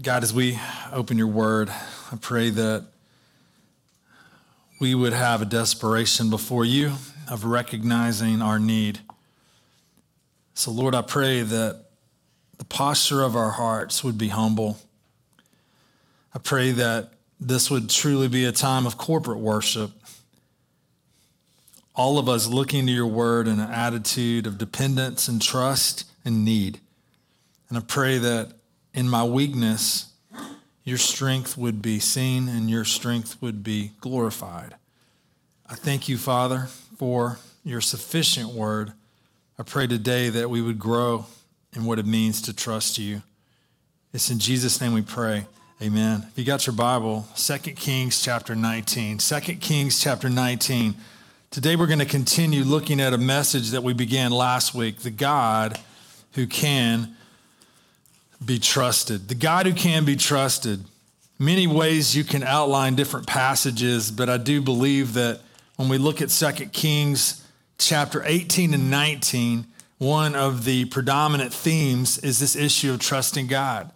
God, as we open your word, I pray that we would have a desperation before you of recognizing our need. So, Lord, I pray that the posture of our hearts would be humble. I pray that this would truly be a time of corporate worship. All of us looking to your word in an attitude of dependence and trust and need. And I pray that in my weakness, your strength would be seen and your strength would be glorified. I thank you, Father, for your sufficient word. I pray today that we would grow in what it means to trust you. It's in Jesus' name we pray. Amen. If you got your Bible, 2 Kings chapter 19. 2 Kings chapter 19. Today we're going to continue looking at a message that we began last week the God who can be trusted. The God who can be trusted. Many ways you can outline different passages, but I do believe that when we look at 2 Kings chapter 18 and 19, one of the predominant themes is this issue of trusting God.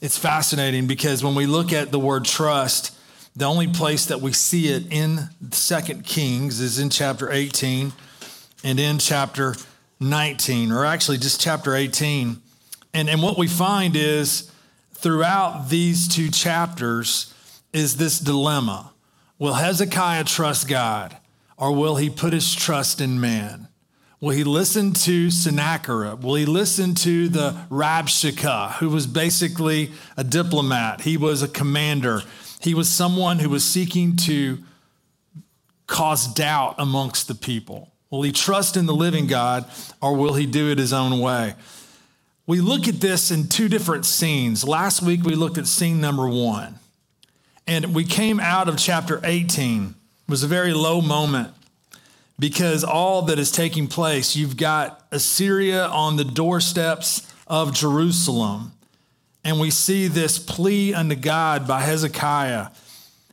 It's fascinating because when we look at the word trust, the only place that we see it in 2 Kings is in chapter 18 and in chapter 19, or actually just chapter 18. And, and what we find is throughout these two chapters is this dilemma. Will Hezekiah trust God or will he put his trust in man? Will he listen to Sennacherib? Will he listen to the Rabshakeh, who was basically a diplomat? He was a commander. He was someone who was seeking to cause doubt amongst the people. Will he trust in the living God or will he do it his own way? We look at this in two different scenes. Last week we looked at scene number one, and we came out of chapter 18. It was a very low moment because all that is taking place, you've got Assyria on the doorsteps of Jerusalem. And we see this plea unto God by Hezekiah.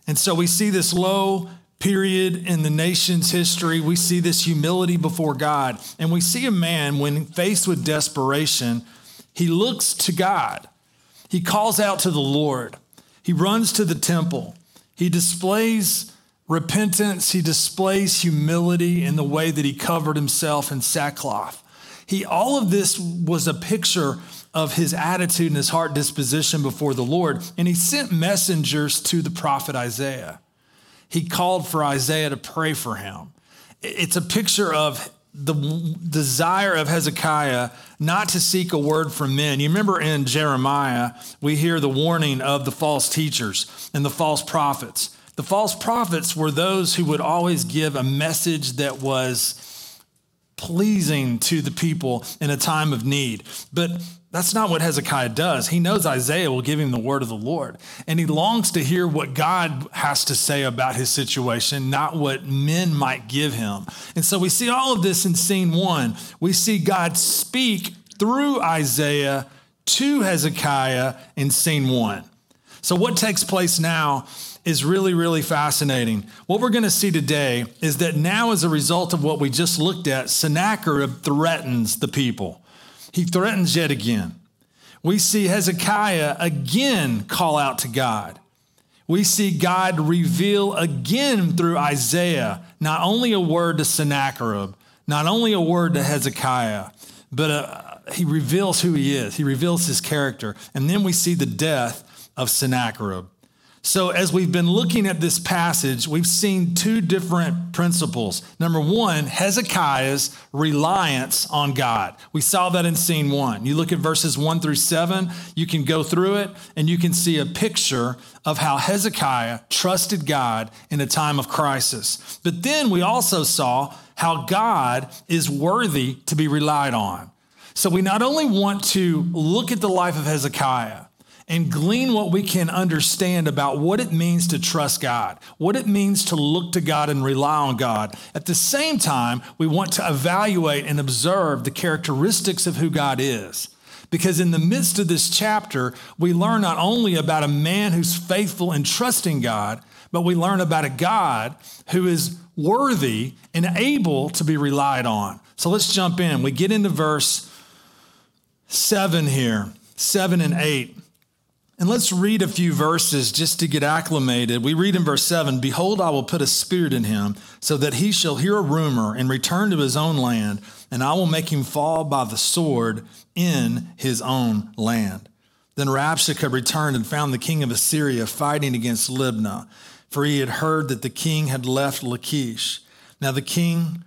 And so we see this low period in the nation's history. We see this humility before God. And we see a man, when faced with desperation, he looks to God. He calls out to the Lord. He runs to the temple. He displays repentance. He displays humility in the way that he covered himself in sackcloth. He, all of this was a picture of his attitude and his heart disposition before the Lord. And he sent messengers to the prophet Isaiah. He called for Isaiah to pray for him. It's a picture of the desire of Hezekiah not to seek a word from men. You remember in Jeremiah, we hear the warning of the false teachers and the false prophets. The false prophets were those who would always give a message that was pleasing to the people in a time of need. But that's not what Hezekiah does. He knows Isaiah will give him the word of the Lord, and he longs to hear what God has to say about his situation, not what men might give him. And so we see all of this in scene one. We see God speak through Isaiah to Hezekiah in scene one. So, what takes place now is really, really fascinating. What we're going to see today is that now, as a result of what we just looked at, Sennacherib threatens the people. He threatens yet again. We see Hezekiah again call out to God. We see God reveal again through Isaiah not only a word to Sennacherib, not only a word to Hezekiah, but uh, he reveals who he is. He reveals his character. And then we see the death of Sennacherib. So, as we've been looking at this passage, we've seen two different principles. Number one, Hezekiah's reliance on God. We saw that in scene one. You look at verses one through seven, you can go through it and you can see a picture of how Hezekiah trusted God in a time of crisis. But then we also saw how God is worthy to be relied on. So, we not only want to look at the life of Hezekiah, and glean what we can understand about what it means to trust God, what it means to look to God and rely on God. At the same time, we want to evaluate and observe the characteristics of who God is. Because in the midst of this chapter, we learn not only about a man who's faithful and trusting God, but we learn about a God who is worthy and able to be relied on. So let's jump in. We get into verse 7 here, 7 and 8. And let's read a few verses just to get acclimated. We read in verse 7 Behold, I will put a spirit in him, so that he shall hear a rumor and return to his own land, and I will make him fall by the sword in his own land. Then Rabshakeh returned and found the king of Assyria fighting against Libnah, for he had heard that the king had left Lachish. Now the king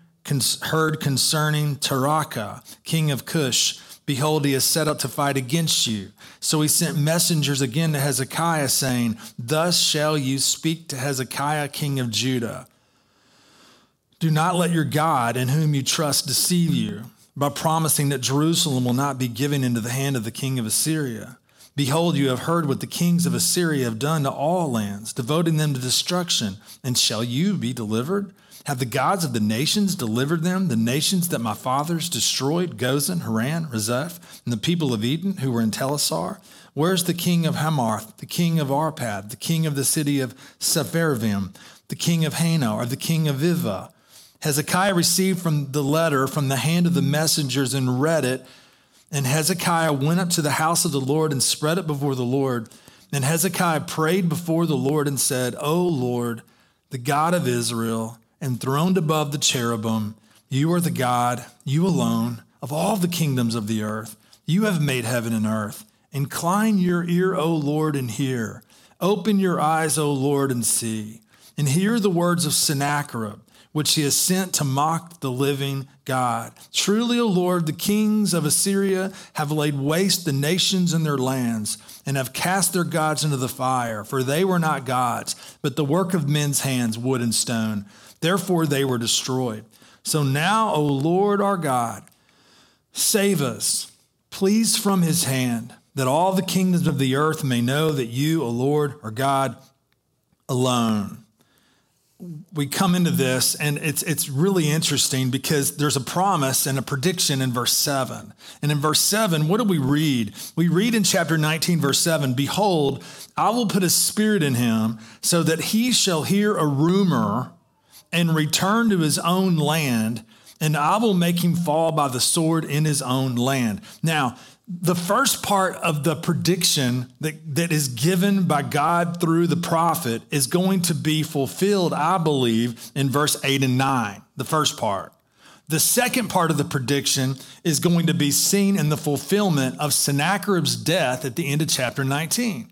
heard concerning Tirhakah, king of Cush Behold, he has set up to fight against you. So he sent messengers again to Hezekiah, saying, Thus shall you speak to Hezekiah, king of Judah. Do not let your God, in whom you trust, deceive you by promising that Jerusalem will not be given into the hand of the king of Assyria. Behold, you have heard what the kings of Assyria have done to all lands, devoting them to destruction. And shall you be delivered? Have the gods of the nations delivered them, the nations that my fathers destroyed, Gozan, Haran, Rezeph, and the people of Eden who were in Telassar? Where's the king of Hamath, the king of Arpad, the king of the city of Sepharvaim, the king of Hena, or the king of Ivvah? Hezekiah received from the letter from the hand of the messengers and read it. And Hezekiah went up to the house of the Lord and spread it before the Lord. And Hezekiah prayed before the Lord and said, O Lord, the God of Israel, enthroned above the cherubim. You are the God, you alone, of all the kingdoms of the earth. You have made heaven and earth. Incline your ear, O Lord, and hear. Open your eyes, O Lord, and see. And hear the words of Sennacherib, which he has sent to mock the living God. Truly, O Lord, the kings of Assyria have laid waste the nations and their lands, and have cast their gods into the fire, for they were not gods, but the work of men's hands, wood and stone. Therefore, they were destroyed. So now, O Lord our God, save us, please, from his hand, that all the kingdoms of the earth may know that you, O Lord, are God alone. We come into this, and it's, it's really interesting because there's a promise and a prediction in verse 7. And in verse 7, what do we read? We read in chapter 19, verse 7 Behold, I will put a spirit in him so that he shall hear a rumor and return to his own land, and I will make him fall by the sword in his own land. Now, the first part of the prediction that, that is given by God through the prophet is going to be fulfilled, I believe, in verse 8 and 9, the first part. The second part of the prediction is going to be seen in the fulfillment of Sennacherib's death at the end of chapter 19.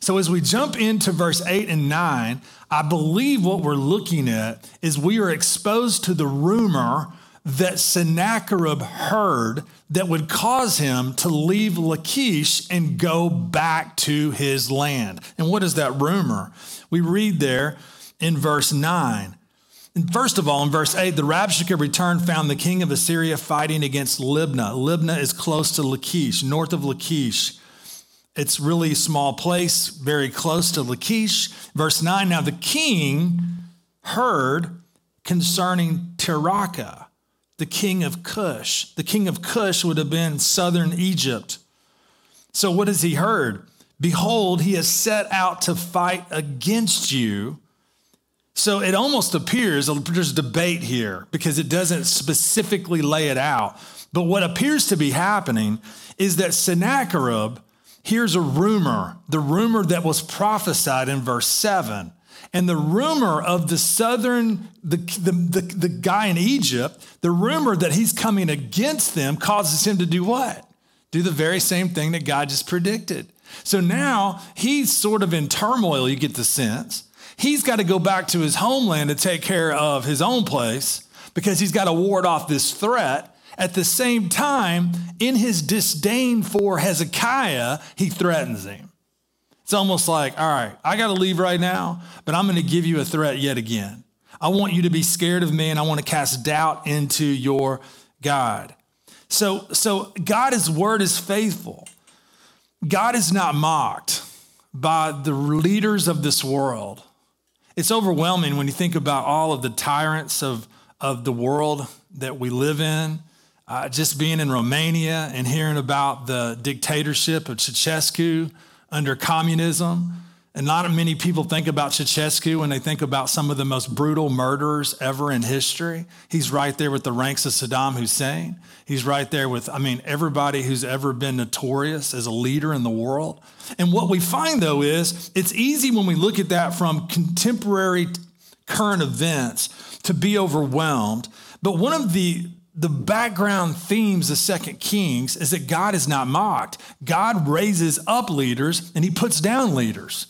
So as we jump into verse 8 and 9, I believe what we're looking at is we are exposed to the rumor that Sennacherib heard that would cause him to leave Lachish and go back to his land. And what is that rumor? We read there in verse 9. And first of all, in verse 8, the Rabshakeh returned, found the king of Assyria fighting against Libnah. Libnah is close to Lachish, north of Lachish. It's really a small place, very close to Lachish. Verse 9 Now the king heard concerning Tirhakah, the king of Cush. The king of Cush would have been southern Egypt. So what has he heard? Behold, he has set out to fight against you. So it almost appears there's debate here because it doesn't specifically lay it out. But what appears to be happening is that Sennacherib Here's a rumor, the rumor that was prophesied in verse 7. And the rumor of the southern, the, the, the, the, guy in Egypt, the rumor that he's coming against them causes him to do what? Do the very same thing that God just predicted. So now he's sort of in turmoil, you get the sense. He's got to go back to his homeland to take care of his own place because he's got to ward off this threat. At the same time, in his disdain for Hezekiah, he threatens him. It's almost like, all right, I got to leave right now, but I'm going to give you a threat yet again. I want you to be scared of me and I want to cast doubt into your God. So, so God's word is faithful. God is not mocked by the leaders of this world. It's overwhelming when you think about all of the tyrants of, of the world that we live in uh, just being in Romania and hearing about the dictatorship of Ceausescu under communism, And not many people think about Ceausescu when they think about some of the most brutal murderers ever in history. He's right there with the ranks of Saddam Hussein. He's right there with, I mean, everybody who's ever been notorious as a leader in the world. And what we find, though, is it's easy when we look at that from contemporary current events to be overwhelmed. But one of the the background themes of Second Kings is that God is not mocked. God raises up leaders and he puts down leaders.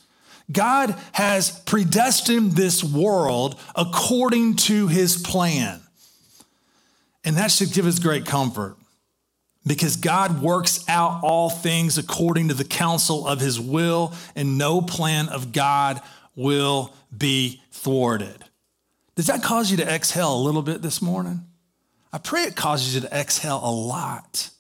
God has predestined this world according to his plan. And that should give us great comfort because God works out all things according to the counsel of his will, and no plan of God will be thwarted. Does that cause you to exhale a little bit this morning? I pray it causes you to exhale a lot.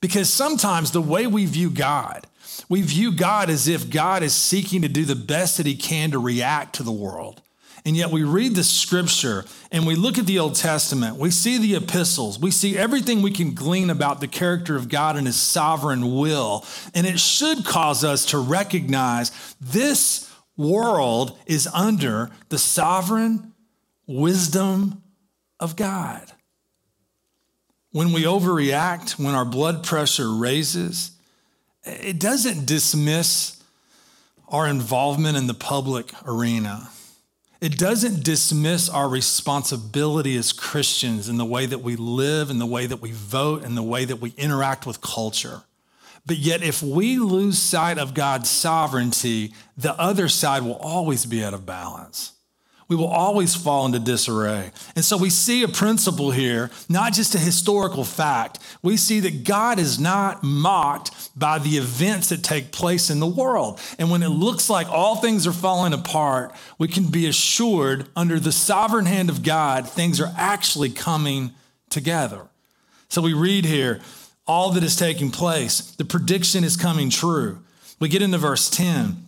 Because sometimes the way we view God, we view God as if God is seeking to do the best that he can to react to the world. And yet we read the scripture and we look at the Old Testament, we see the epistles, we see everything we can glean about the character of God and his sovereign will. And it should cause us to recognize this world is under the sovereign wisdom of God. When we overreact, when our blood pressure raises, it doesn't dismiss our involvement in the public arena. It doesn't dismiss our responsibility as Christians in the way that we live, in the way that we vote, in the way that we interact with culture. But yet, if we lose sight of God's sovereignty, the other side will always be out of balance we will always fall into disarray. And so we see a principle here, not just a historical fact. We see that God is not mocked by the events that take place in the world. And when it looks like all things are falling apart, we can be assured under the sovereign hand of God, things are actually coming together. So we read here all that is taking place. The prediction is coming true. We get into verse 10.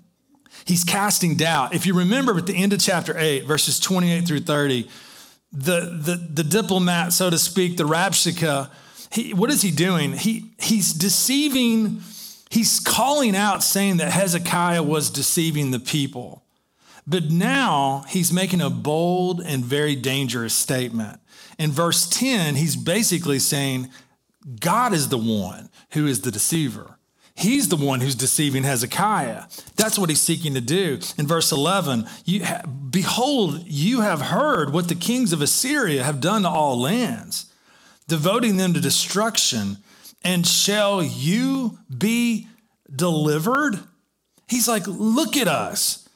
He's casting doubt. If you remember at the end of chapter 8, verses 28 through 30, the, the, the diplomat, so to speak, the Rabshakeh, he, what is he doing? He, he's deceiving, he's calling out saying that Hezekiah was deceiving the people. But now he's making a bold and very dangerous statement. In verse 10, he's basically saying, God is the one who is the deceiver. He's the one who's deceiving Hezekiah. That's what he's seeking to do. In verse 11, you ha- behold, you have heard what the kings of Assyria have done to all lands, devoting them to destruction. And shall you be delivered? He's like, look at us.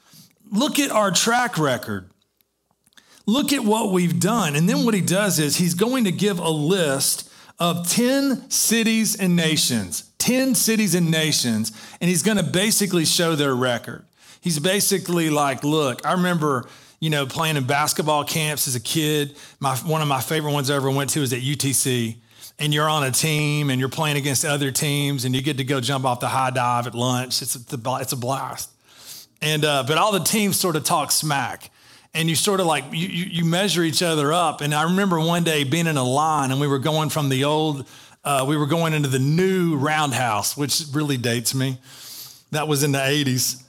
Look at our track record. Look at what we've done. And then what he does is he's going to give a list of 10 cities and nations 10 cities and nations, and he's going to basically show their record. He's basically like, look, I remember, you know, playing in basketball camps as a kid. My, one of my favorite ones I ever went to was at UTC. And you're on a team and you're playing against other teams and you get to go jump off the high dive at lunch. It's a, it's a blast. And, uh, but all the teams sort of talk smack and you sort of like you, you measure each other up and i remember one day being in a line and we were going from the old uh, we were going into the new roundhouse, which really dates me. That was in the 80s.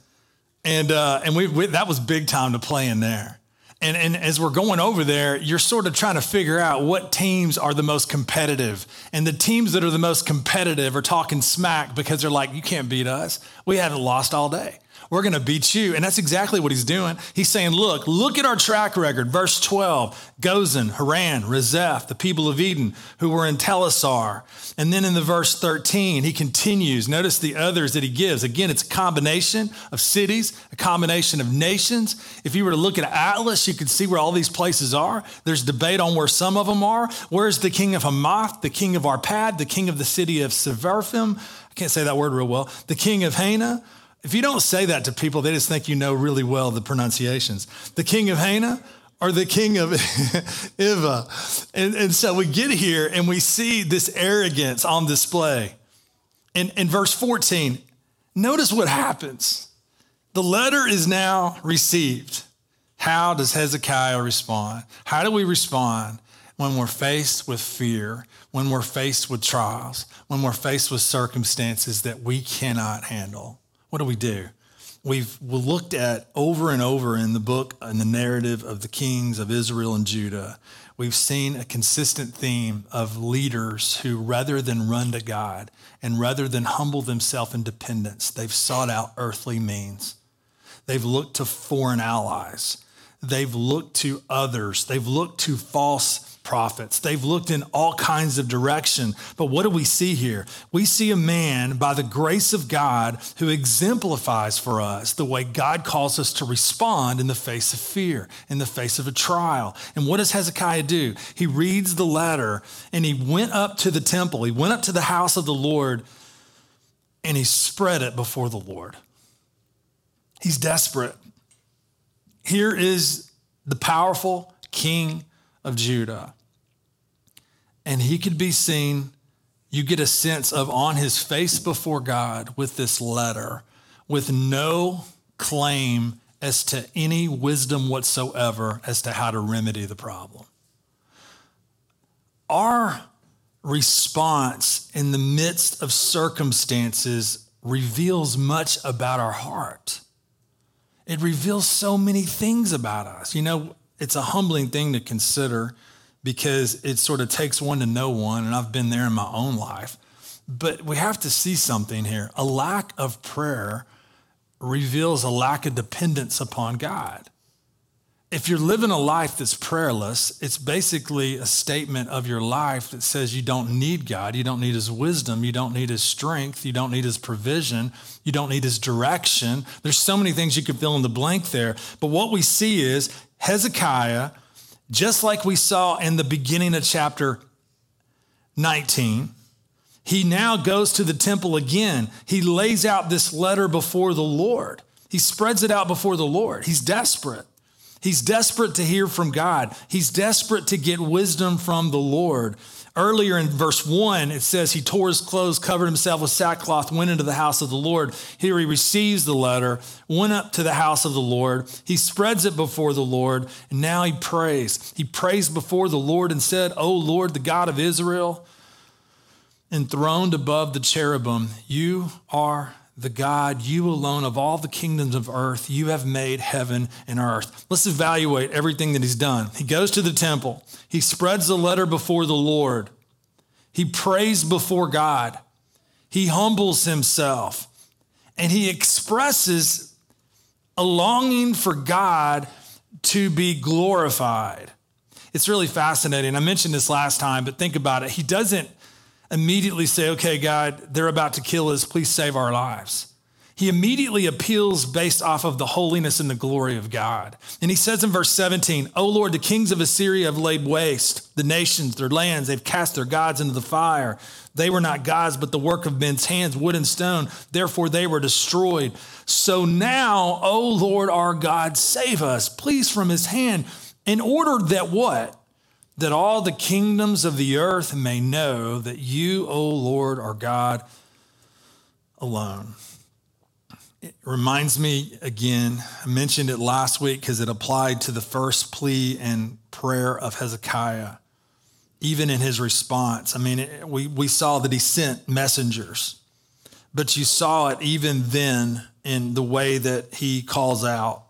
And, uh, and we, we, that was big time to play in there. And, and as we're going over there, you're sort of trying to figure out what teams are the most competitive. And the teams that are the most competitive are talking smack because they're like, you can't beat us. We haven't lost all day. We're going to beat you. And that's exactly what he's doing. He's saying, Look, look at our track record. Verse 12 Gozan, Haran, Rezeph, the people of Eden who were in Telassar. And then in the verse 13, he continues. Notice the others that he gives. Again, it's a combination of cities, a combination of nations. If you were to look at Atlas, you could see where all these places are. There's debate on where some of them are. Where's the king of Hamath, the king of Arpad, the king of the city of Sepharvaim? I can't say that word real well. The king of Hena, if you don't say that to people, they just think you know really well the pronunciations. The king of Hena or the king of Ivvah. And, and so we get here and we see this arrogance on display. In, in verse 14, notice what happens. The letter is now received. How does Hezekiah respond? How do we respond when we're faced with fear, when we're faced with trials, when we're faced with circumstances that we cannot handle? What do we do? we've looked at over and over in the book and the narrative of the kings of Israel and Judah, we've seen a consistent theme of leaders who, rather than run to God and rather than humble themselves in dependence, they've sought out earthly means. They've looked to foreign allies. They've looked to others. They've looked to false prophets. They've looked in all kinds of direction. But what do we see here? We see a man by the grace of God who exemplifies for us the way God calls us to respond in the face of fear, in the face of a trial. And what does Hezekiah do? He reads the letter and he went up to the temple. He went up to the house of the Lord and he spread it before the Lord. He's desperate. Here is the powerful king of Judah. And he could be seen, you get a sense of on his face before God with this letter, with no claim as to any wisdom whatsoever as to how to remedy the problem. Our response in the midst of circumstances reveals much about our heart. It reveals so many things about us. You know, it's a humbling thing to consider because it sort of takes one to know one, and I've been there in my own life. But we have to see something here. A lack of prayer reveals a lack of dependence upon God. If you're living a life that's prayerless, it's basically a statement of your life that says you don't need God, you don't need His wisdom, you don't need His strength, you don't need His provision, you don't need His direction. There's so many things you could fill in the blank there. But what we see is Hezekiah, just like we saw in the beginning of chapter 19, he now goes to the temple again. He lays out this letter before the Lord. He spreads it out before the Lord. He's desperate. He's desperate to hear from God. He's desperate to get wisdom from the Lord. Earlier in verse 1, it says he tore his clothes, covered himself with sackcloth, went into the house of the Lord. Here he receives the letter, went up to the house of the Lord. He spreads it before the Lord, and now he prays. He prays before the Lord and said, O Lord, the God of Israel, enthroned above the cherubim, you are the God, you alone of all the kingdoms of earth, you have made heaven and earth. Let's evaluate everything that he's done. He goes to the temple, he spreads the letter before the Lord, he prays before God, he humbles himself, and he expresses a longing for God to be glorified. It's really fascinating. I mentioned this last time, but think about it. He doesn't immediately say, okay, God, they're about to kill us. Please save our lives. He immediately appeals based off of the holiness and the glory of God. And he says in verse 17, O Lord, the kings of Assyria have laid waste the nations, their lands. They've cast their gods into the fire. They were not gods, but the work of men's hands, wood and stone. Therefore, they were destroyed. So now, O Lord our God, save us, please, from his hand, in order that what? That all the kingdoms of the earth may know that you, O Lord, are God alone. It reminds me again, I mentioned it last week because it applied to the first plea and prayer of Hezekiah, even in his response. I mean, it, we, we saw that he sent messengers, but you saw it even then in the way that he calls out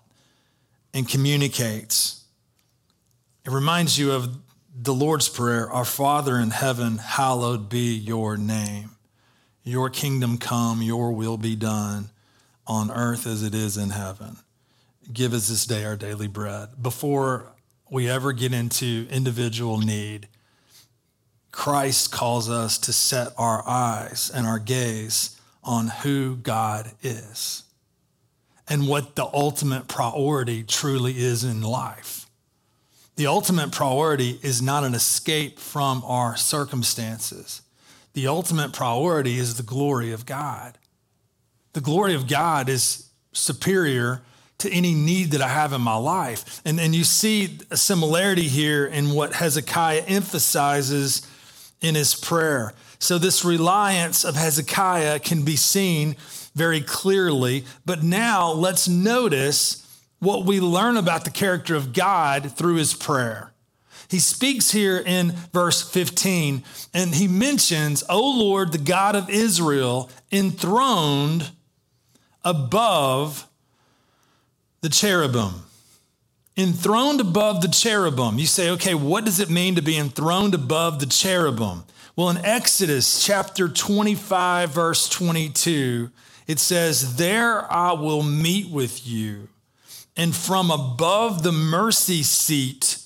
and communicates. It reminds you of the Lord's Prayer Our Father in heaven, hallowed be your name. Your kingdom come, your will be done on earth as it is in heaven. Give us this day our daily bread. Before we ever get into individual need, Christ calls us to set our eyes and our gaze on who God is and what the ultimate priority truly is in life. The ultimate priority is not an escape from our circumstances. The ultimate priority is the glory of God. The glory of God is superior to any need that I have in my life. And, and you see a similarity here in what Hezekiah emphasizes in his prayer. So, this reliance of Hezekiah can be seen very clearly. But now let's notice what we learn about the character of God through his prayer. He speaks here in verse 15 and he mentions, O Lord, the God of Israel, enthroned above the cherubim. Enthroned above the cherubim. You say, okay, what does it mean to be enthroned above the cherubim? Well, in Exodus chapter 25, verse 22, it says, There I will meet with you, and from above the mercy seat,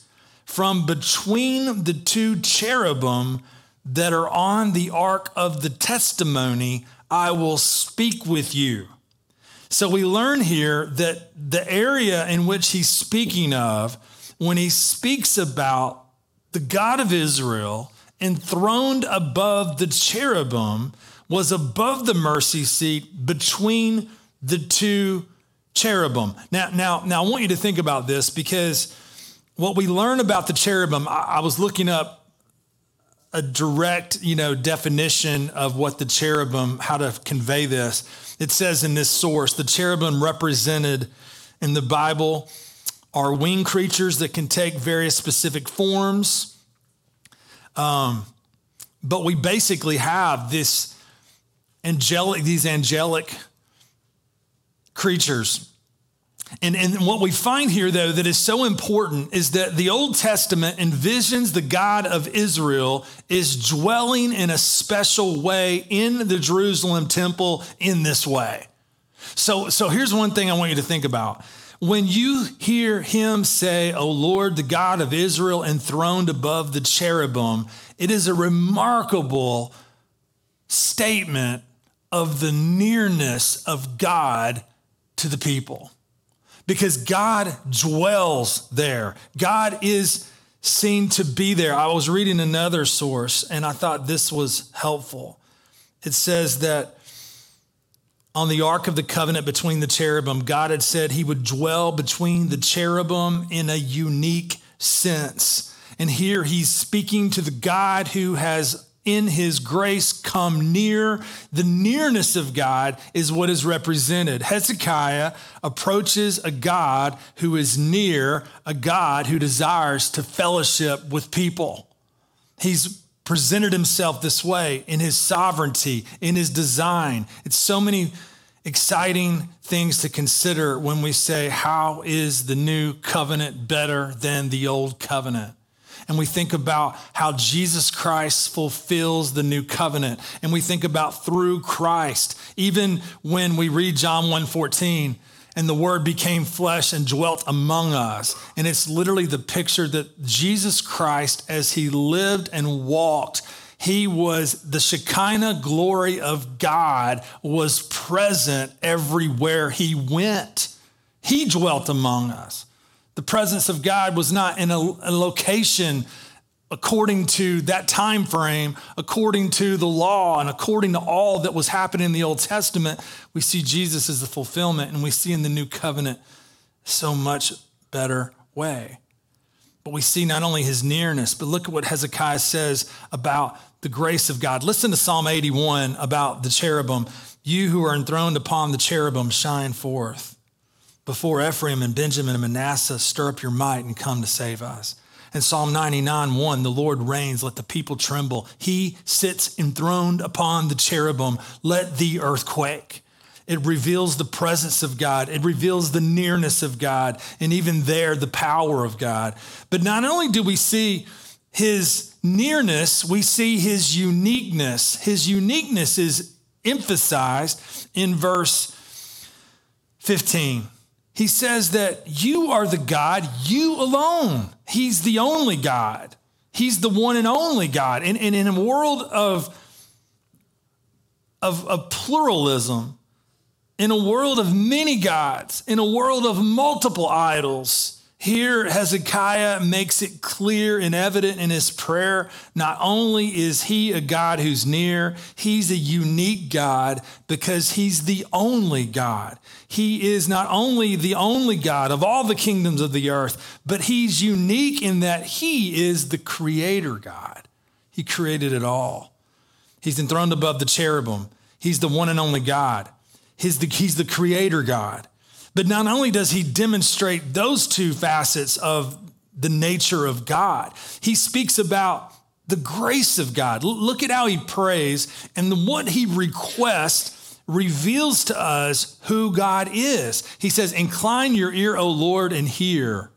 from between the two cherubim that are on the ark of the testimony, I will speak with you. So we learn here that the area in which he's speaking of, when he speaks about the God of Israel enthroned above the cherubim, was above the mercy seat between the two cherubim. Now, now, now I want you to think about this because what we learn about the cherubim, I, I was looking up a direct, you know, definition of what the cherubim, how to convey this. It says in this source, the cherubim represented in the Bible are winged creatures that can take various specific forms. Um, but we basically have this angelic, these angelic creatures. And, and what we find here, though, that is so important is that the Old Testament envisions the God of Israel is dwelling in a special way in the Jerusalem temple in this way. So, so here's one thing I want you to think about. When you hear him say, O Lord, the God of Israel, enthroned above the cherubim, it is a remarkable statement of the nearness of God to the people because God dwells there. God is seen to be there. I was reading another source and I thought this was helpful. It says that on the Ark of the Covenant between the cherubim, God had said he would dwell between the cherubim in a unique sense. And here he's speaking to the God who has in his grace come near. The nearness of God is what is represented. Hezekiah approaches a God who is near, a God who desires to fellowship with people. He's presented himself this way in his sovereignty, in his design. It's so many exciting things to consider when we say, How is the new covenant better than the old covenant? And we think about how Jesus Christ fulfills the new covenant and we think about through Christ even when we read John 1:14 and the word became flesh and dwelt among us and it's literally the picture that Jesus Christ as he lived and walked he was the Shekinah glory of God was present everywhere he went. He dwelt among us. The presence of God was not in a, a location according to that time frame, according to the law, and according to all that was happening in the Old Testament. We see Jesus as the fulfillment, and we see in the new covenant so much better way. But we see not only his nearness, but look at what Hezekiah says about the grace of God. Listen to Psalm 81 about the cherubim. You who are enthroned upon the cherubim shine forth. Before Ephraim and Benjamin and Manasseh, stir up your might and come to save us. In Psalm 99, 1, the Lord reigns, let the people tremble. He sits enthroned upon the cherubim, let the earth quake. It reveals the presence of God. It reveals the nearness of God, and even there, the power of God. But not only do we see his nearness, we see his uniqueness. His uniqueness is emphasized in verse 15 he says that you are the God, you alone. He's the only God. He's the one and only God. And, and in a world of, of, of pluralism, in a world of many gods, in a world of multiple idols, here, Hezekiah makes it clear and evident in his prayer. Not only is he a God who's near, he's a unique God because he's the only God. He is not only the only God of all the kingdoms of the earth, but he's unique in that he is the creator God. He created it all. He's enthroned above the cherubim. He's the one and only God. He's the, he's the creator God. But not only does he demonstrate those two facets of the nature of God, he speaks about the grace of God. Look at how he prays and what he requests reveals to us who God is. He says, Incline your ear, O Lord, and hear.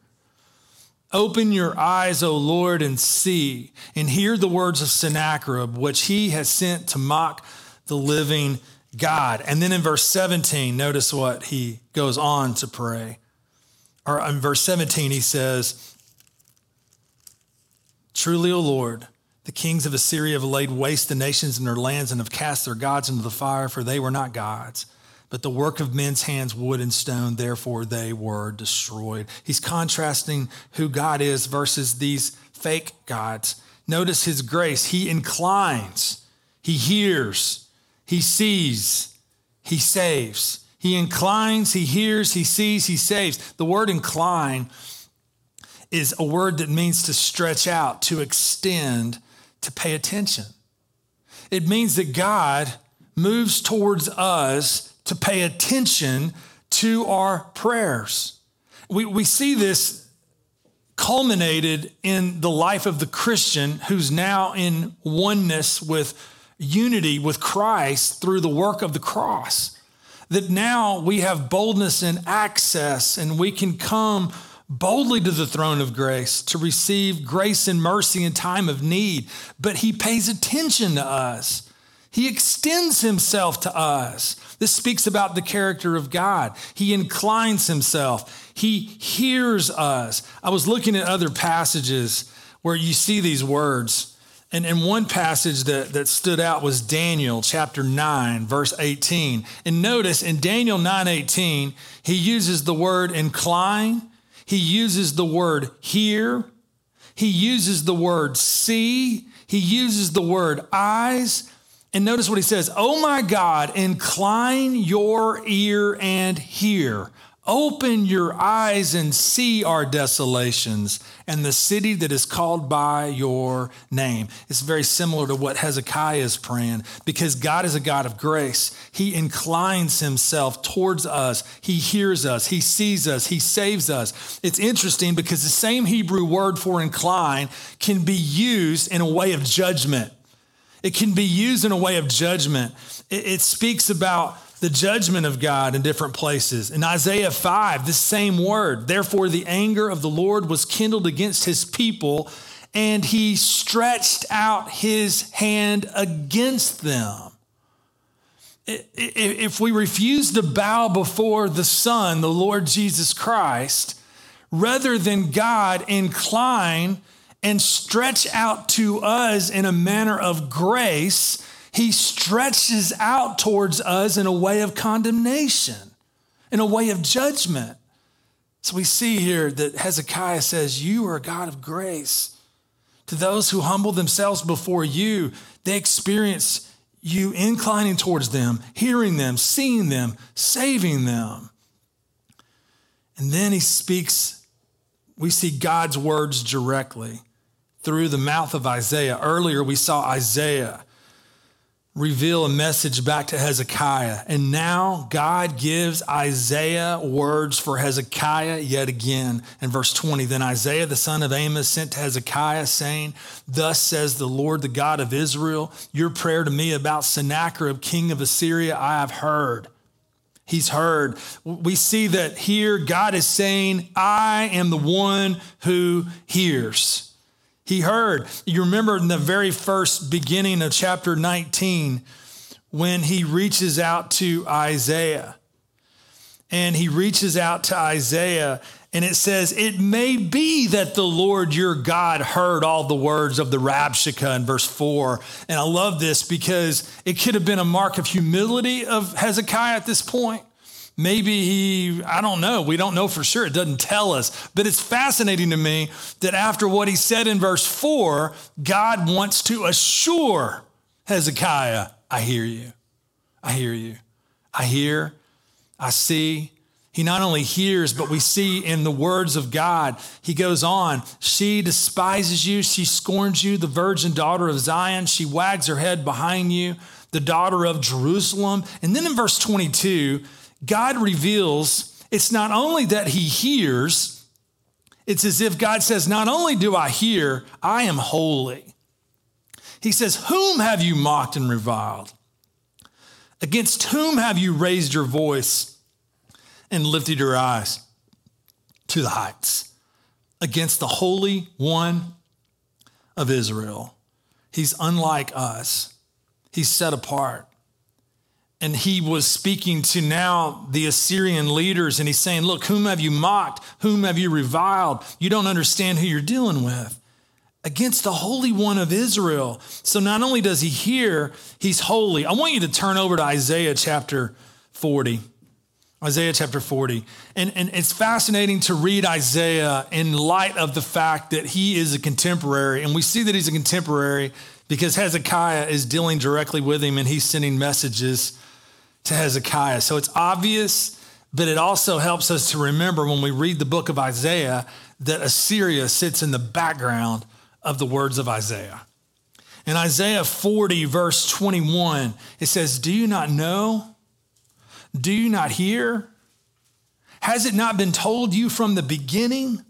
Open your eyes, O Lord, and see, and hear the words of Sennacherib, which he has sent to mock the living God. And then in verse 17, notice what he goes on to pray. Or in verse 17, he says, Truly, O Lord, the kings of Assyria have laid waste the nations and their lands and have cast their gods into the fire, for they were not gods, but the work of men's hands, wood and stone, therefore they were destroyed. He's contrasting who God is versus these fake gods. Notice his grace. He inclines, he hears, he sees, he saves. He inclines, he hears, he sees, he saves. The word incline is a word that means to stretch out, to extend, to pay attention. It means that God moves towards us to pay attention to our prayers. We, we see this culminated in the life of the Christian who's now in oneness with unity with Christ through the work of the cross. That now we have boldness and access, and we can come boldly to the throne of grace to receive grace and mercy in time of need. But he pays attention to us. He extends himself to us. This speaks about the character of God. He inclines himself. He hears us. I was looking at other passages where you see these words. And, and one passage that, that stood out was Daniel chapter 9, verse 18. And notice in Daniel 9 18, he uses the word incline he uses the word hear, he uses the word see, he uses the word eyes. And notice what he says Oh my God, incline your ear and hear. Open your eyes and see our desolations and the city that is called by your name. It's very similar to what Hezekiah is praying because God is a God of grace. He inclines himself towards us, He hears us, He sees us, He saves us. It's interesting because the same Hebrew word for incline can be used in a way of judgment. It can be used in a way of judgment. It, it speaks about the judgment of God in different places. In Isaiah 5, the same word. Therefore, the anger of the Lord was kindled against his people, and he stretched out his hand against them. If we refuse to bow before the Son, the Lord Jesus Christ, rather than God incline and stretch out to us in a manner of grace, he stretches out towards us in a way of condemnation, in a way of judgment. So we see here that Hezekiah says, You are a God of grace. To those who humble themselves before you, they experience you inclining towards them, hearing them, seeing them, saving them. And then he speaks, we see God's words directly through the mouth of Isaiah. Earlier, we saw Isaiah reveal a message back to Hezekiah. And now God gives Isaiah words for Hezekiah yet again. In verse 20, then Isaiah the son of Amos sent to Hezekiah, saying, Thus says the Lord, the God of Israel, your prayer to me about Sennacherib, king of Assyria, I have heard. He's heard. We see that here God is saying, I am the one who hears. He heard. You remember in the very first beginning of chapter 19 when he reaches out to Isaiah. And he reaches out to Isaiah and it says, It may be that the Lord your God heard all the words of the Rabshakeh in verse 4. And I love this because it could have been a mark of humility of Hezekiah at this point. Maybe he, I don't know. We don't know for sure. It doesn't tell us. But it's fascinating to me that after what he said in verse 4, God wants to assure Hezekiah, I hear you. I hear you. I hear, I see. He not only hears, but we see in the words of God, he goes on, she despises you, she scorns you, the virgin daughter of Zion, she wags her head behind you, the daughter of Jerusalem. And then in verse 22, God reveals it's not only that he hears, it's as if God says, Not only do I hear, I am holy. He says, Whom have you mocked and reviled? Against whom have you raised your voice and lifted your eyes to the heights? Against the Holy One of Israel. He's unlike us, he's set apart. And he was speaking to now the Assyrian leaders, and he's saying, Look, whom have you mocked? Whom have you reviled? You don't understand who you're dealing with against the Holy One of Israel. So not only does he hear, he's holy. I want you to turn over to Isaiah chapter 40. Isaiah chapter 40. And, and it's fascinating to read Isaiah in light of the fact that he is a contemporary. And we see that he's a contemporary because Hezekiah is dealing directly with him and he's sending messages to Hezekiah. So it's obvious, but it also helps us to remember when we read the book of Isaiah that Assyria sits in the background of the words of Isaiah. In Isaiah 40, verse 21, it says, Do you not know? Do you not hear? Has it not been told you from the beginning?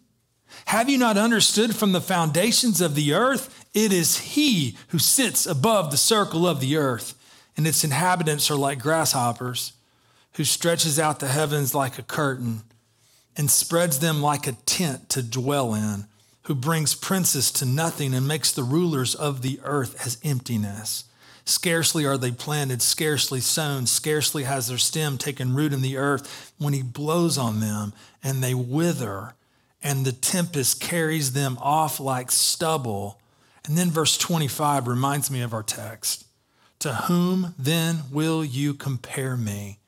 Have you not understood from the foundations of the earth? It is He who sits above the circle of the earth, and its inhabitants are like grasshoppers, who stretches out the heavens like a curtain and spreads them like a tent to dwell in who brings princes to nothing and makes the rulers of the earth as emptiness. Scarcely are they planted, scarcely sown, scarcely has their stem taken root in the earth when he blows on them and they wither, and the tempest carries them off like stubble. And then verse 25 reminds me of our text. To whom then will you compare me?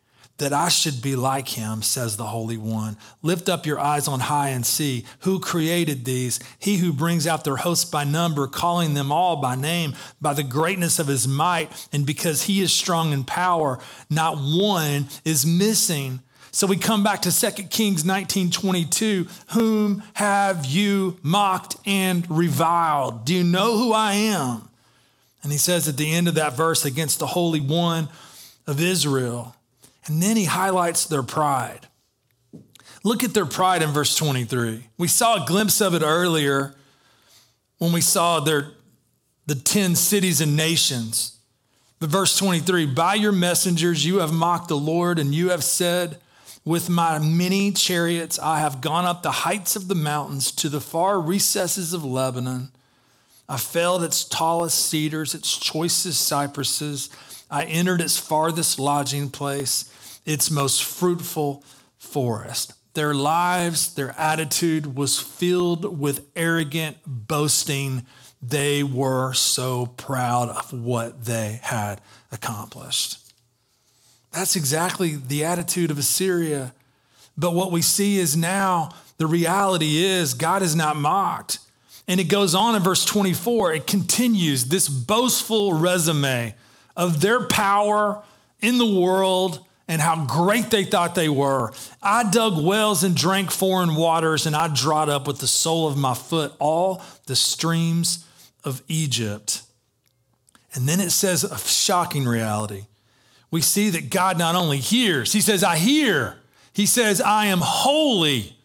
that I should be like him, says the Holy One. Lift up your eyes on high and see who created these. He who brings out their hosts by number, calling them all by name, by the greatness of his might, and because he is strong in power, not one is missing. So we come back to 2 Kings 19:22, whom have you mocked and reviled? Do you know who I am? And he says at the end of that verse against the Holy One of Israel. And then he highlights their pride. Look at their pride in verse 23. We saw a glimpse of it earlier when we saw their, the 10 cities and nations. But verse 23 By your messengers you have mocked the Lord, and you have said, With my many chariots I have gone up the heights of the mountains to the far recesses of Lebanon. I felled its tallest cedars, its choicest cypresses. I entered its farthest lodging place its most fruitful forest. Their lives, their attitude was filled with arrogant boasting. They were so proud of what they had accomplished. That's exactly the attitude of Assyria. But what we see is now the reality is God is not mocked. And it goes on in verse 24, it continues this boastful resume of their power in the world and how great they thought they were. I dug wells and drank foreign waters, and I dried up with the sole of my foot all the streams of Egypt. And then it says a shocking reality. We see that God not only hears, He says, I hear. He says, I am holy.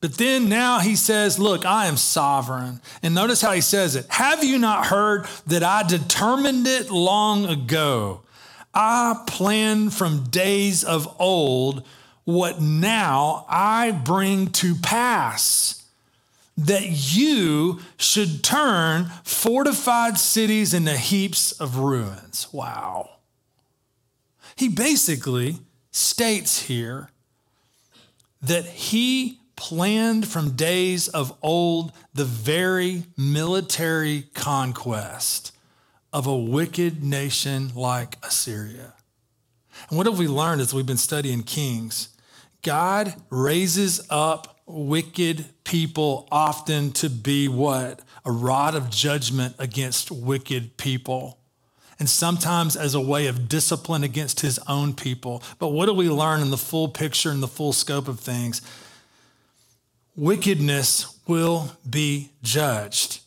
But then now he says, Look, I am sovereign. And notice how he says it. Have you not heard that I determined it long ago? I planned from days of old what now I bring to pass that you should turn fortified cities into heaps of ruins. Wow. He basically states here that he planned from days of old the very military conquest of a wicked nation like Assyria. And what have we learned as we've been studying Kings? God raises up wicked people often to be what? A rod of judgment against wicked people. And sometimes as a way of discipline against his own people. But what do we learn in the full picture and the full scope of things? Wickedness will be judged.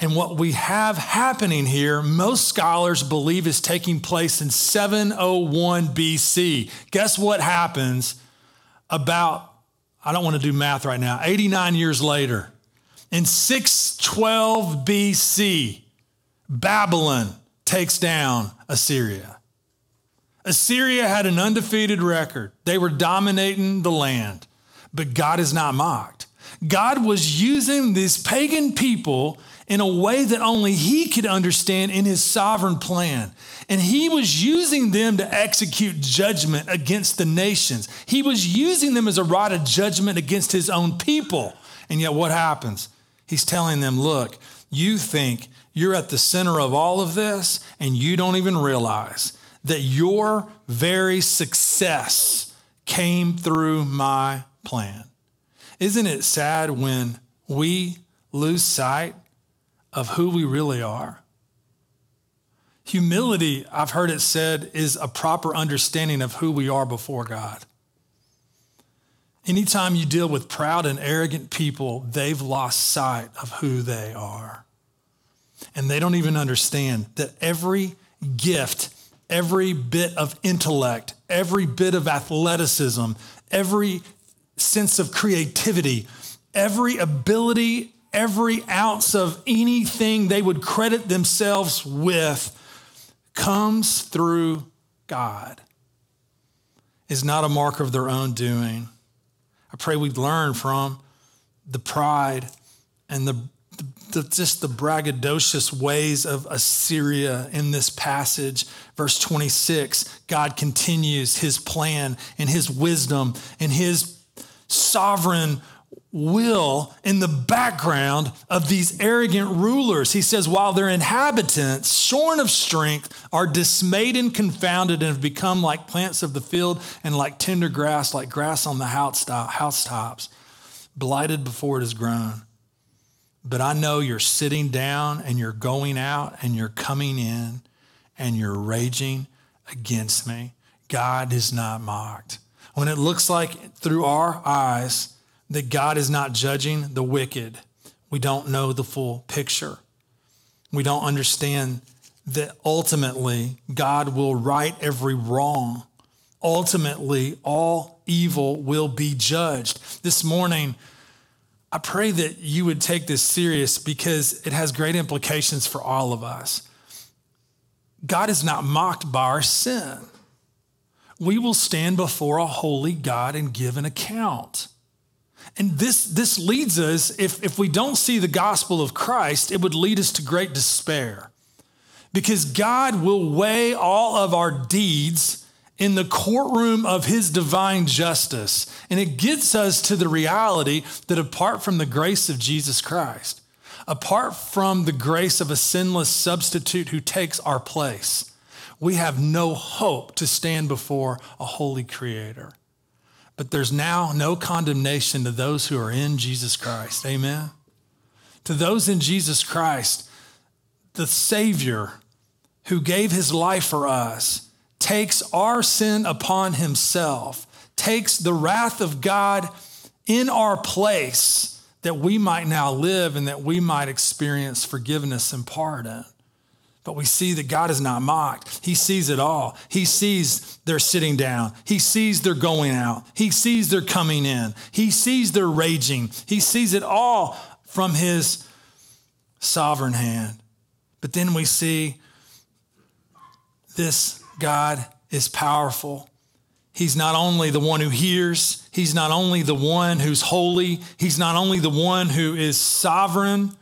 And what we have happening here, most scholars believe is taking place in 701 BC. Guess what happens about, I don't want to do math right now, 89 years later? In 612 BC, Babylon takes down Assyria. Assyria had an undefeated record, they were dominating the land. But God is not mocked. God was using these pagan people in a way that only He could understand in His sovereign plan. And He was using them to execute judgment against the nations. He was using them as a rod of judgment against His own people. And yet, what happens? He's telling them, look, you think you're at the center of all of this, and you don't even realize that your very success came through my plan. Isn't it sad when we lose sight of who we really are? Humility, I've heard it said, is a proper understanding of who we are before God. Anytime you deal with proud and arrogant people, they've lost sight of who they are. And they don't even understand that every gift, every bit of intellect, every bit of athleticism, every sense of creativity, every ability, every ounce of anything they would credit themselves with comes through God, is not a mark of their own doing. I pray we learn from the pride and the, the, just the braggadocious ways of Assyria in this passage. Verse 26, God continues his plan and his wisdom and his sovereign will in the background of these arrogant rulers. He says, while their inhabitants, shorn of strength, are dismayed and confounded and have become like plants of the field and like tender grass, like grass on the housetops, blighted before it is grown. But I know you're sitting down and you're going out and you're coming in and you're raging against me. God is not mocked. When it looks like through our eyes, that God is not judging the wicked, we don't know the full picture. We don't understand that ultimately God will right every wrong. Ultimately, all evil will be judged. This morning, I pray that you would take this serious because it has great implications for all of us. God is not mocked by our sin. We will stand before a holy God and give an account. And this, this leads us, if, if we don't see the gospel of Christ, it would lead us to great despair. Because God will weigh all of our deeds in the courtroom of his divine justice. And it gets us to the reality that apart from the grace of Jesus Christ, apart from the grace of a sinless substitute who takes our place, we have no hope to stand before a holy creator. But there's now no condemnation to those who are in Jesus Christ. Amen. To those in Jesus Christ, the Savior who gave his life for us takes our sin upon himself, takes the wrath of God in our place that we might now live and that we might experience forgiveness and pardon. But we see that God is not mocked. He sees it all. He sees they're sitting down. He sees they're going out. He sees they're coming in. He sees they're raging. He sees it all from his sovereign hand. But then we see this God is powerful. He's not only the one who hears, he's not only the one who's holy, he's not only the one who is sovereign,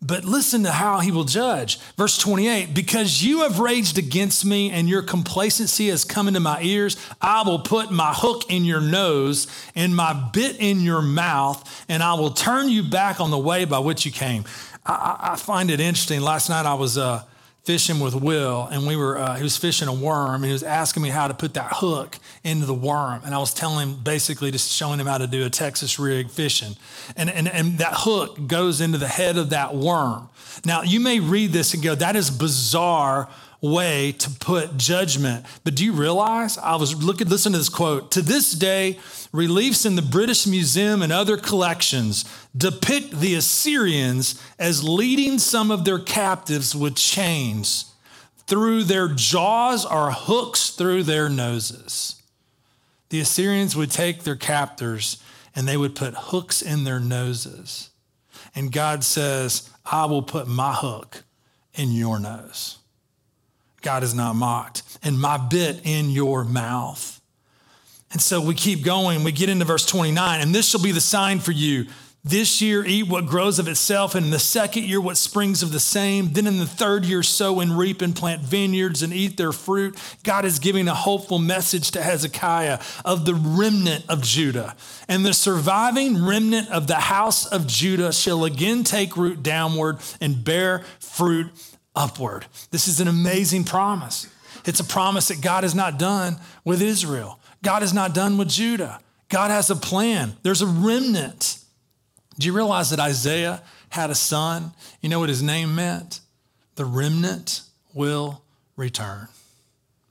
but listen to how he will judge. Verse 28 Because you have raged against me and your complacency has come into my ears, I will put my hook in your nose and my bit in your mouth, and I will turn you back on the way by which you came. I, I find it interesting. Last night I was. Uh, fishing with Will, and we were uh, he was fishing a worm, and he was asking me how to put that hook into the worm, and I was telling him basically just showing him how to do a Texas rig fishing, and and and that hook goes into the head of that worm. Now you may read this and go, that is bizarre way to put judgment. But do you realize? I was looking, listen to this quote. To this day, reliefs in the British Museum and other collections depict the Assyrians as leading some of their captives with chains through their jaws or hooks through their noses. The Assyrians would take their captors and they would put hooks in their noses. And God says, I will put my hook in your nose. God is not mocked, and my bit in your mouth. And so we keep going. We get into verse 29, and this shall be the sign for you. This year, eat what grows of itself, and in the second year, what springs of the same. Then in the third year, sow and reap and plant vineyards and eat their fruit. God is giving a hopeful message to Hezekiah of the remnant of Judah. And the surviving remnant of the house of Judah shall again take root downward and bear fruit upward. This is an amazing promise. It's a promise that God has not done with Israel, God is not done with Judah. God has a plan, there's a remnant. Do you realize that Isaiah had a son? You know what his name meant? The remnant will return.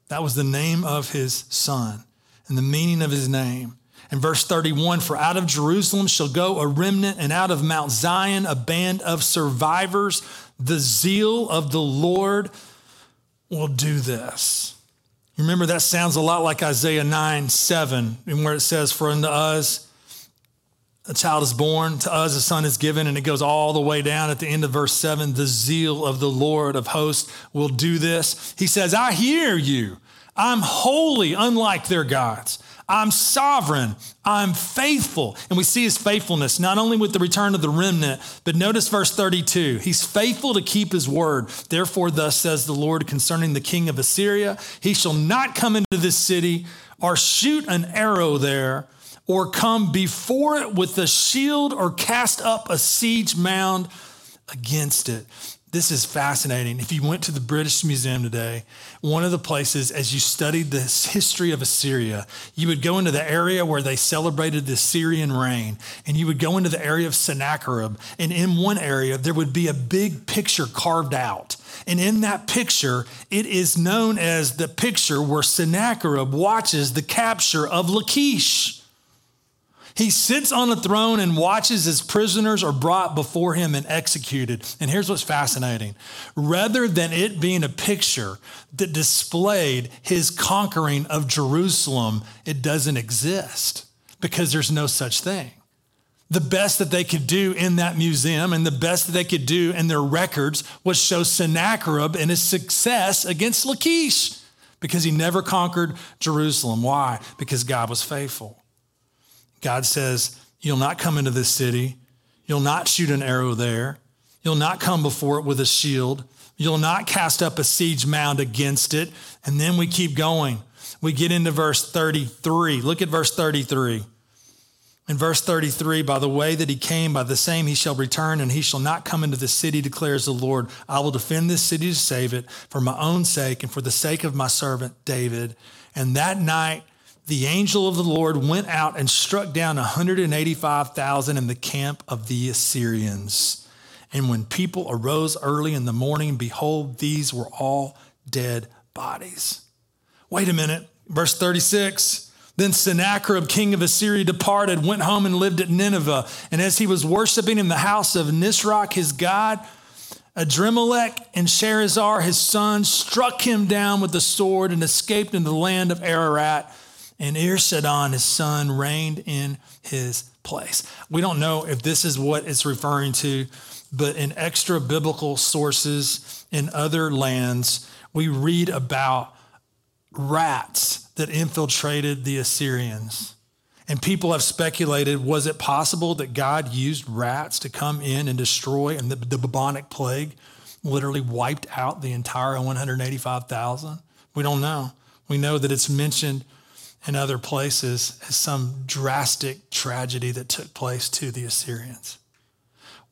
That was the name of his son and the meaning of his name. In verse 31, for out of Jerusalem shall go a remnant, and out of Mount Zion a band of survivors. The zeal of the Lord will do this. Remember, that sounds a lot like Isaiah 9 7, and where it says, For unto us a child is born, to us a son is given, and it goes all the way down at the end of verse 7 the zeal of the Lord of hosts will do this. He says, I hear you. I'm holy, unlike their gods. I'm sovereign. I'm faithful. And we see his faithfulness not only with the return of the remnant, but notice verse 32. He's faithful to keep his word. Therefore, thus says the Lord concerning the king of Assyria He shall not come into this city or shoot an arrow there or come before it with a shield or cast up a siege mound against it. This is fascinating. If you went to the British Museum today, one of the places, as you studied the history of Assyria, you would go into the area where they celebrated the Syrian reign, and you would go into the area of Sennacherib. And in one area, there would be a big picture carved out. And in that picture, it is known as the picture where Sennacherib watches the capture of Lachish. He sits on a throne and watches as prisoners are brought before him and executed. And here's what's fascinating rather than it being a picture that displayed his conquering of Jerusalem, it doesn't exist because there's no such thing. The best that they could do in that museum and the best that they could do in their records was show Sennacherib and his success against Lachish because he never conquered Jerusalem. Why? Because God was faithful. God says, You'll not come into this city. You'll not shoot an arrow there. You'll not come before it with a shield. You'll not cast up a siege mound against it. And then we keep going. We get into verse 33. Look at verse 33. In verse 33, by the way that he came, by the same he shall return, and he shall not come into the city, declares the Lord. I will defend this city to save it for my own sake and for the sake of my servant David. And that night, the angel of the Lord went out and struck down 185,000 in the camp of the Assyrians. And when people arose early in the morning, behold, these were all dead bodies. Wait a minute. Verse 36. Then Sennacherib, king of Assyria, departed, went home and lived at Nineveh. And as he was worshiping in the house of Nisroch, his god, Adrammelech and Sharezer, his son, struck him down with the sword and escaped into the land of Ararat and Esarhaddon, his son, reigned in his place. We don't know if this is what it's referring to, but in extra biblical sources in other lands, we read about rats that infiltrated the Assyrians. And people have speculated was it possible that God used rats to come in and destroy, and the, the bubonic plague literally wiped out the entire 185,000? We don't know. We know that it's mentioned in other places as some drastic tragedy that took place to the Assyrians.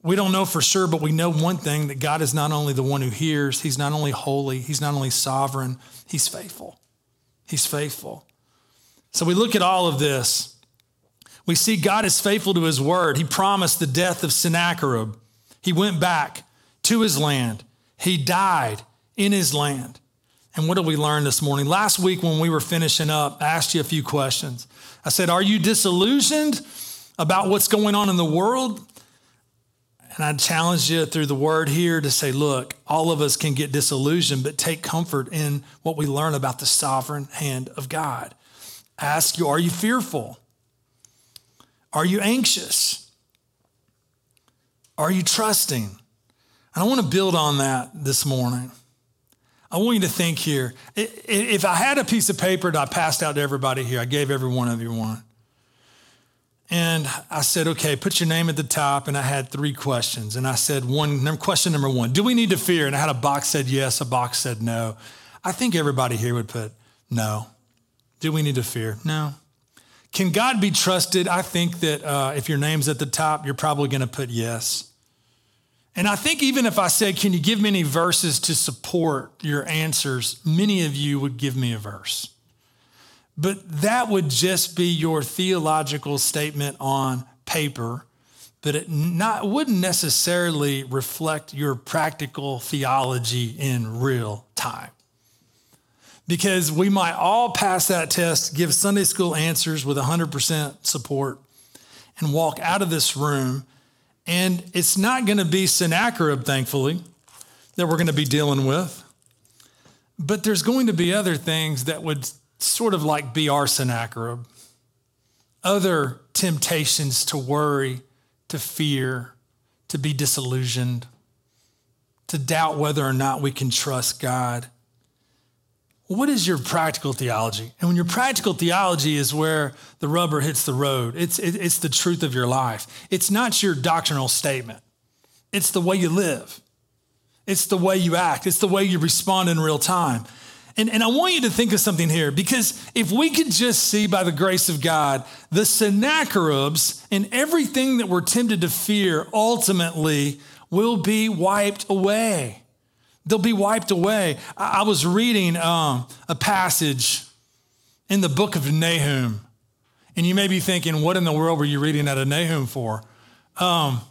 We don't know for sure, but we know one thing that God is not only the one who hears, He's not only holy, He's not only sovereign, He's faithful. He's faithful. So we look at all of this. We see God is faithful to His word. He promised the death of Sennacherib. He went back to his land, he died in his land. And what did we learn this morning? Last week, when we were finishing up, I asked you a few questions. I said, Are you disillusioned about what's going on in the world? And I challenged you through the word here to say, Look, all of us can get disillusioned, but take comfort in what we learn about the sovereign hand of God. I ask you, Are you fearful? Are you anxious? Are you trusting? And I want to build on that this morning. I want you to think here. If I had a piece of paper that I passed out to everybody here, I gave every one of you one. And I said, okay, put your name at the top. And I had three questions. And I said, one, question number one, do we need to fear? And I had a box said yes, a box said no. I think everybody here would put no. Do we need to fear? No. Can God be trusted? I think that uh, if your name's at the top, you're probably going to put yes. And I think even if I said, Can you give me any verses to support your answers? Many of you would give me a verse. But that would just be your theological statement on paper, but it not, wouldn't necessarily reflect your practical theology in real time. Because we might all pass that test, give Sunday school answers with 100% support, and walk out of this room and it's not going to be Sennacherib, thankfully, that we're going to be dealing with. But there's going to be other things that would sort of like be our Sennacherib, other temptations to worry, to fear, to be disillusioned, to doubt whether or not we can trust God what is your practical theology? And when your practical theology is where the rubber hits the road, it's, it, it's the truth of your life. It's not your doctrinal statement, it's the way you live, it's the way you act, it's the way you respond in real time. And, and I want you to think of something here because if we could just see by the grace of God, the Sennacheribs and everything that we're tempted to fear ultimately will be wiped away. They'll be wiped away. I, was reading um, a passage in the book of Nahum, and you may be thinking, what in the world were you reading out of Nahum for? Um,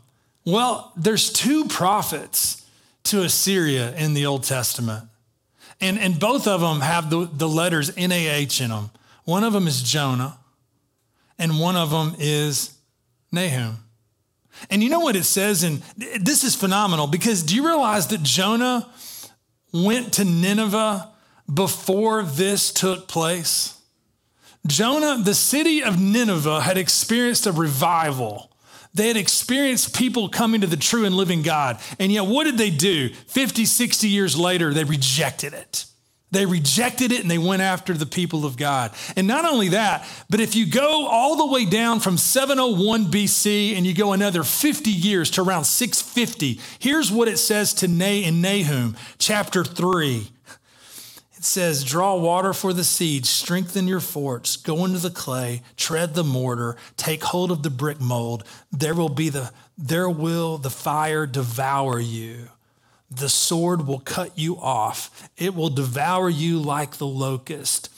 well, there's two prophets to Assyria in the Old Testament. And, and both of them have the, the letters NAH in them. One of them is Jonah, and one of them is Nahum. And you know what it says? And this is phenomenal because do you realize that Jonah went to Nineveh before this took place? Jonah, the city of Nineveh, had experienced a revival. They had experienced people coming to the true and living God. And yet, what did they do? 50, 60 years later, they rejected it. They rejected it and they went after the people of God. And not only that, but if you go all the way down from 701 BC and you go another 50 years to around 650, here's what it says to Na- in Nahum chapter 3. It says, Draw water for the siege, strengthen your forts, go into the clay, tread the mortar, take hold of the brick mold. There will be the there will the fire devour you the sword will cut you off, it will devour you like the locust.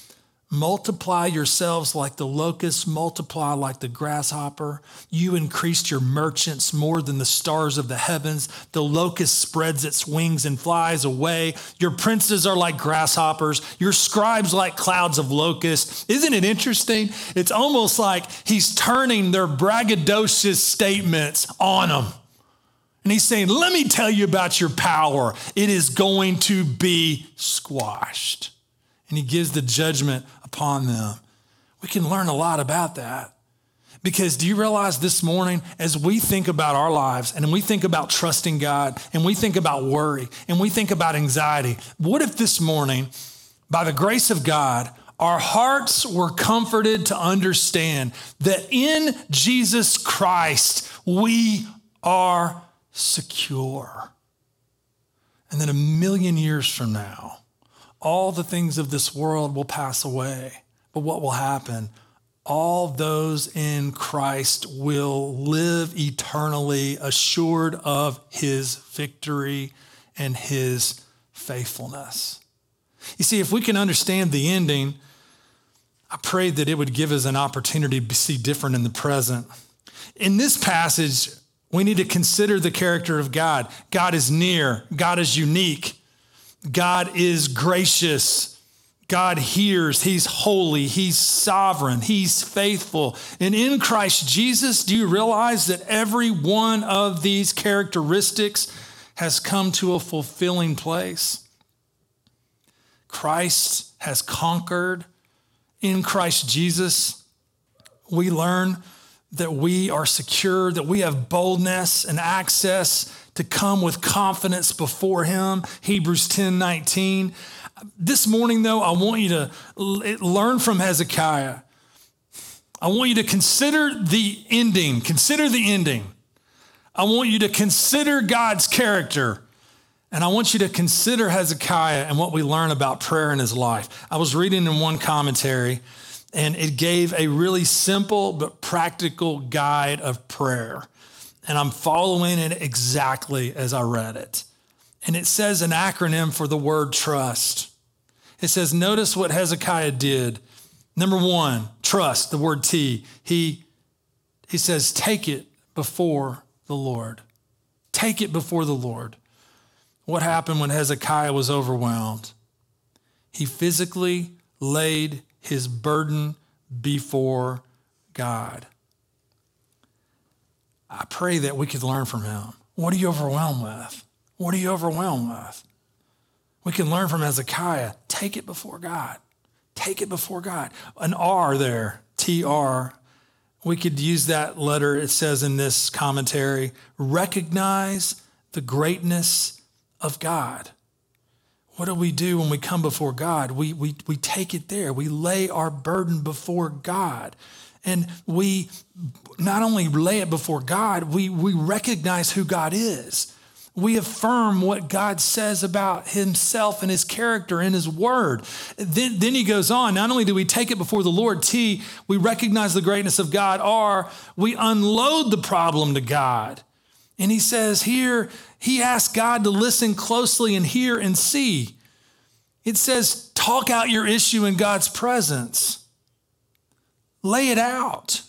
Multiply yourselves like the locust, multiply like the grasshopper. You increased your merchants more than the stars of the heavens. The locust spreads its wings and flies away. Your princes are like grasshoppers, your scribes like clouds of locusts. Isn't it interesting? It's almost like he's turning their braggadocious statements on them. And he's saying, Let me tell you about your power. It is going to be squashed. And he gives the judgment upon them. We can learn a lot about that. Because do you realize this morning, as we think about our lives and we think about trusting God and we think about worry and we think about anxiety, what if this morning, by the grace of God, our hearts were comforted to understand that in Jesus Christ we are secure. And then a million years from now, all the things of this world will pass away. But what will happen? All those in Christ will live eternally, assured of his victory and his faithfulness. You see, if we can understand the ending, I prayed that it would give us an opportunity to see different in the present. In this passage, we need to consider the character of God. God is near, God is unique, God is gracious. God hears, He's holy, He's sovereign, He's faithful. And in Christ Jesus, do you realize that every one of these characteristics has come to a fulfilling place? Christ has conquered. In Christ Jesus, we learn that we are secure, that we have boldness and access to come with confidence before him. Hebrews 10 19. This morning, though, I want you to learn from Hezekiah. I want you to consider the ending. Consider the ending. I want you to consider God's character. And I want you to consider Hezekiah and what we learn about prayer in his life. I was reading in one commentary, and it gave a really simple but practical guide of prayer. And I'm following it exactly as I read it. And it says an acronym for the word trust. It says, notice what Hezekiah did. Number one, trust, the word T. He, he says, take it before the Lord. Take it before the Lord. What happened when Hezekiah was overwhelmed? He physically laid his burden before God. I pray that we could learn from him. What are you overwhelmed with? What are you overwhelmed with? We can learn from Hezekiah. Take it before God. Take it before God. An R there, T R. We could use that letter, it says in this commentary recognize the greatness of God. What do we do when we come before God? We, we, we take it there. We lay our burden before God. And we not only lay it before God, we, we recognize who God is. We affirm what God says about himself and his character in his word. Then, then he goes on. Not only do we take it before the Lord, T, we recognize the greatness of God, R, we unload the problem to God. And he says here, he asks God to listen closely and hear and see. It says, talk out your issue in God's presence. Lay it out.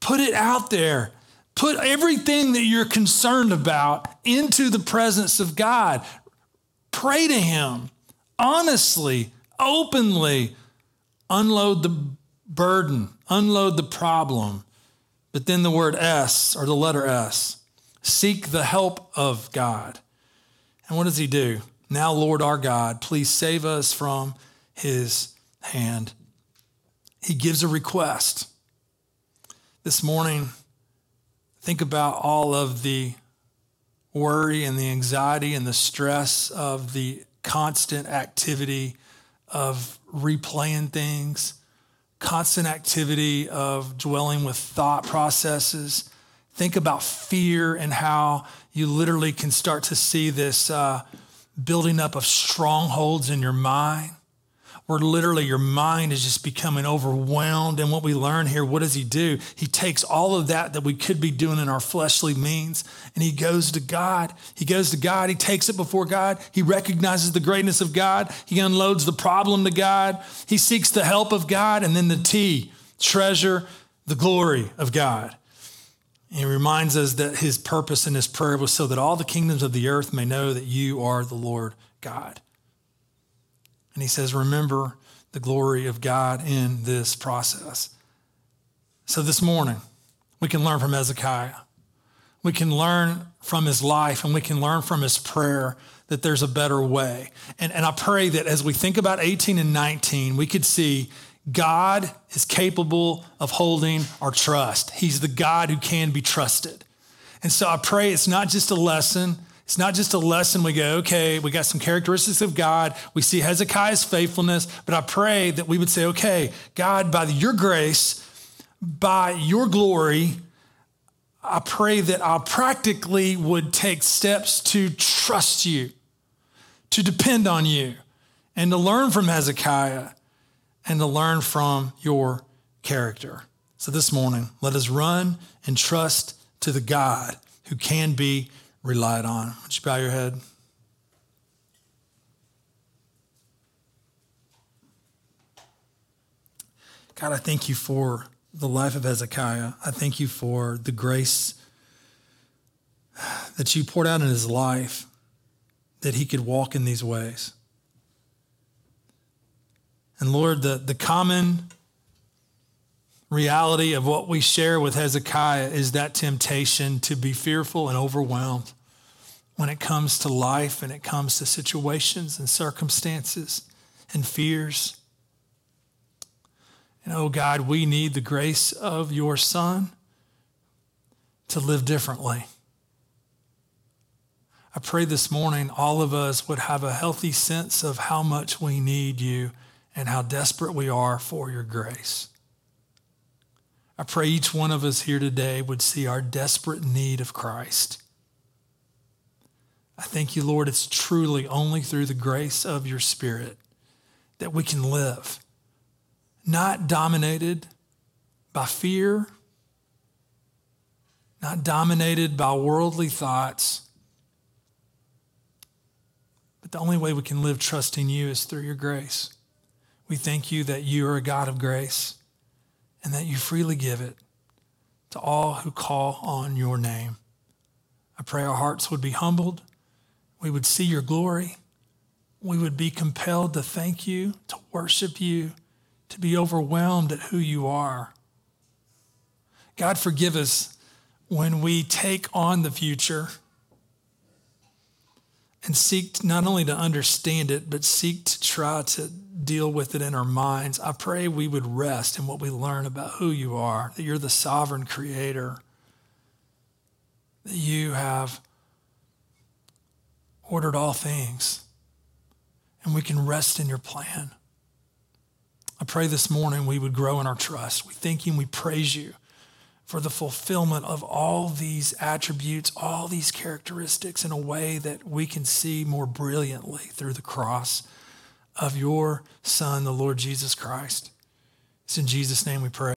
Put it out there. Put everything that you're concerned about into the presence of God. Pray to Him honestly, openly. Unload the burden, unload the problem. But then the word S, or the letter S, seek the help of God. And what does He do? Now, Lord our God, please save us from His hand he gives a request. This morning, think about all of the worry and the anxiety and the stress of the constant activity of replaying things, constant activity of dwelling with thought processes. Think about fear and how you literally can start to see this uh, building up of strongholds in your mind where literally your mind is just becoming overwhelmed. And what we learn here, what does he do? He takes all of that that we could be doing in our fleshly means and he goes to God. He goes to God. He takes it before God. He recognizes the greatness of God. He unloads the problem to God. He seeks the help of God. And then the T, treasure the glory of God. And he reminds us that his purpose in his prayer was so that all the kingdoms of the earth may know that you are the Lord God. And he says, Remember the glory of God in this process. So this morning, we can learn from Hezekiah. We can learn from his life and we can learn from his prayer that there's a better way. And, and I pray that as we think about 18 and 19, we could see God is capable of holding our trust. He's the God who can be trusted. And so I pray it's not just a lesson, it's not just a lesson we go, okay, we got some characteristics of God. We see Hezekiah's faithfulness, but I pray that we would say, okay, God, by your grace, by your glory, I pray that I practically would take steps to trust you, to depend on you, and to learn from Hezekiah and to learn from your character. So this morning, let us run and trust to the God who can be relied on. Would you bow your head? God, I thank you for the life of Hezekiah. I thank you for the grace that you poured out in his life that he could walk in these ways. And Lord, the, the common reality of what we share with Hezekiah is that temptation to be fearful and overwhelmed when it comes to life and it comes to situations and circumstances and fears. And oh God, we need the grace of your Son to live differently. I pray this morning all of us would have a healthy sense of how much we need you and how desperate we are for your grace. I pray each one of us here today would see our desperate need of Christ. I thank you, Lord, it's truly only through the grace of your Spirit that we can live, not dominated by fear, not dominated by worldly thoughts, but the only way we can live trusting you is through your grace. We thank you that you are a God of grace and that you freely give it to all who call on your name. I pray our hearts would be humbled. We would see your glory. We would be compelled to thank you, to worship you, to be overwhelmed at who you are. God, forgive us when we take on the future and seek not only to understand it, but seek to try to deal with it in our minds. I pray we would rest in what we learn about who you are, that you're the sovereign creator, that you have ordered all things, and we can rest in your plan. I pray this morning we would grow in our trust. We thank you and we praise you for the fulfillment of all these attributes, all these characteristics in a way that we can see more brilliantly through the cross of your Son, the Lord Jesus Christ. It's in Jesus' name we pray.